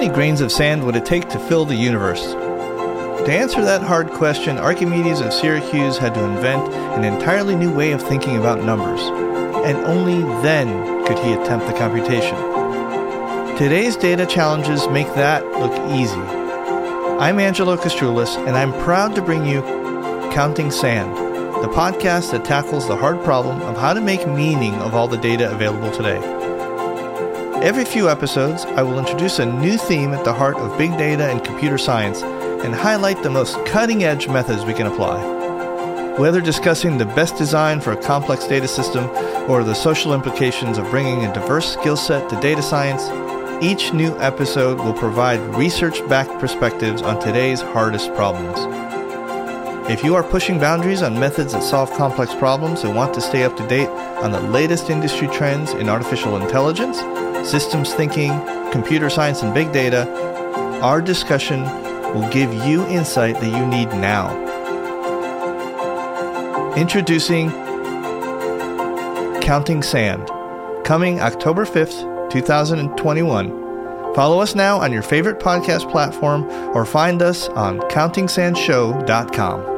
many grains of sand would it take to fill the universe? To answer that hard question, Archimedes of Syracuse had to invent an entirely new way of thinking about numbers, and only then could he attempt the computation. Today's data challenges make that look easy. I'm Angelo Kastroulis, and I'm proud to bring you Counting Sand, the podcast that tackles the hard problem of how to make meaning of all the data available today. Every few episodes, I will introduce a new theme at the heart of big data and computer science and highlight the most cutting edge methods we can apply. Whether discussing the best design for a complex data system or the social implications of bringing a diverse skill set to data science, each new episode will provide research backed perspectives on today's hardest problems. If you are pushing boundaries on methods that solve complex problems and want to stay up to date on the latest industry trends in artificial intelligence, systems thinking, computer science, and big data, our discussion will give you insight that you need now. Introducing Counting Sand, coming October 5th 2021. Follow us now on your favorite podcast platform or find us on countingsandshow.com.